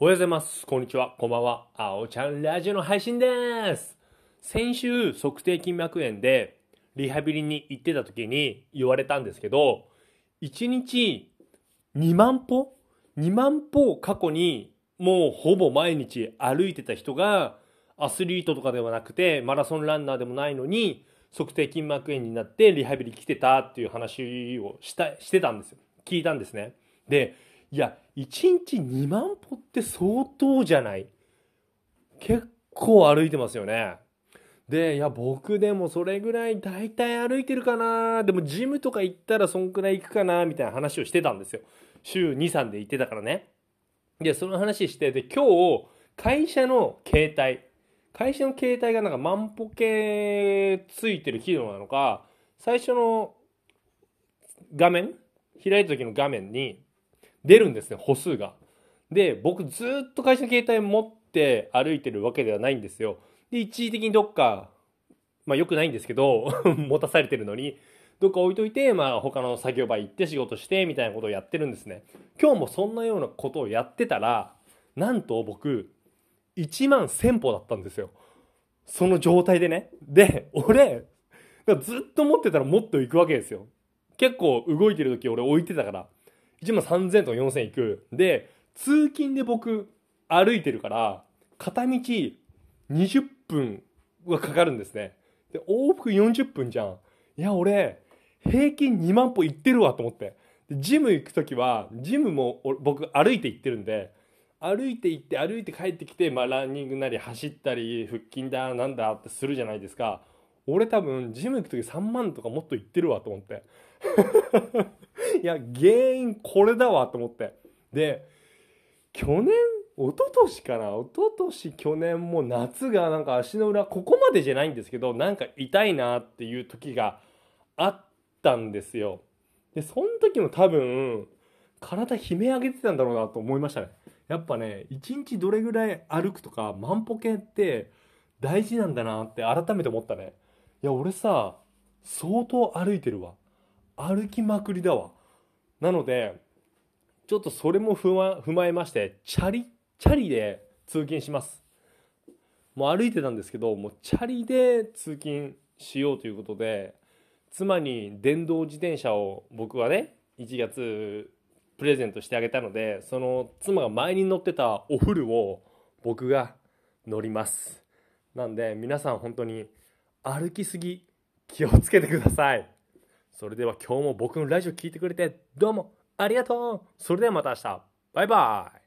おはようございます。こんにちは。こんばんは。あおちゃんラジオの配信です。先週、測定筋膜炎でリハビリに行ってた時に言われたんですけど、1日2万歩 ?2 万歩過去にもうほぼ毎日歩いてた人がアスリートとかではなくてマラソンランナーでもないのに測定筋膜炎になってリハビリ来てたっていう話をしたしてたんですよ。聞いたんですね。で、いや、1日2万歩って相当じゃない結構歩いてますよね。で、いや、僕でもそれぐらい大体歩いてるかなでもジムとか行ったらそんくらい行くかなみたいな話をしてたんですよ。週2、3で行ってたからね。で、その話して、で、今日、会社の携帯、会社の携帯がなんか万歩計ついてる機能なのか、最初の画面開いた時の画面に出るんですね、歩数が。で、僕ずっと会社の携帯持って歩いてるわけではないんですよ。で、一時的にどっか、まあ良くないんですけど、持たされてるのに、どっか置いといて、まあ他の作業場行って仕事してみたいなことをやってるんですね。今日もそんなようなことをやってたら、なんと僕、1万1000歩だったんですよ。その状態でね。で、俺、ずっと持ってたらもっと行くわけですよ。結構動いてる時俺置いてたから、1万3000とか4000行く。で、通勤で僕歩いてるから、片道20分はかかるんですね。で、往復40分じゃん。いや、俺、平均2万歩行ってるわと思って。でジム行く時は、ジムも僕歩いて行ってるんで、歩いて行って歩いて帰ってきて、まあランニングなり走ったり、腹筋だなんだってするじゃないですか。俺多分、ジム行く時3万とかもっと行ってるわと思って。いや、原因これだわと思って。で、去年、一昨年かな一昨年去年も夏がなんか足の裏、ここまでじゃないんですけど、なんか痛いなっていう時があったんですよ。で、その時も多分、体悲鳴上げてたんだろうなと思いましたね。やっぱね、一日どれぐらい歩くとか、万歩計って大事なんだなって改めて思ったね。いや、俺さ、相当歩いてるわ。歩きまくりだわ。なので、ちょっとそれも踏ま踏まえまして、チャリ、チャリで通勤します。もう歩いてたんですけど、もうチャリで通勤しようということで、妻に電動自転車を僕はね、1月プレゼントしてあげたので、その妻が前に乗ってたおフルを僕が乗ります。なんで皆さん本当に歩きすぎ気をつけてください。それでは今日も僕のラジオ聞いてくれてどうもありがとう。それではまた明日。バイバイ。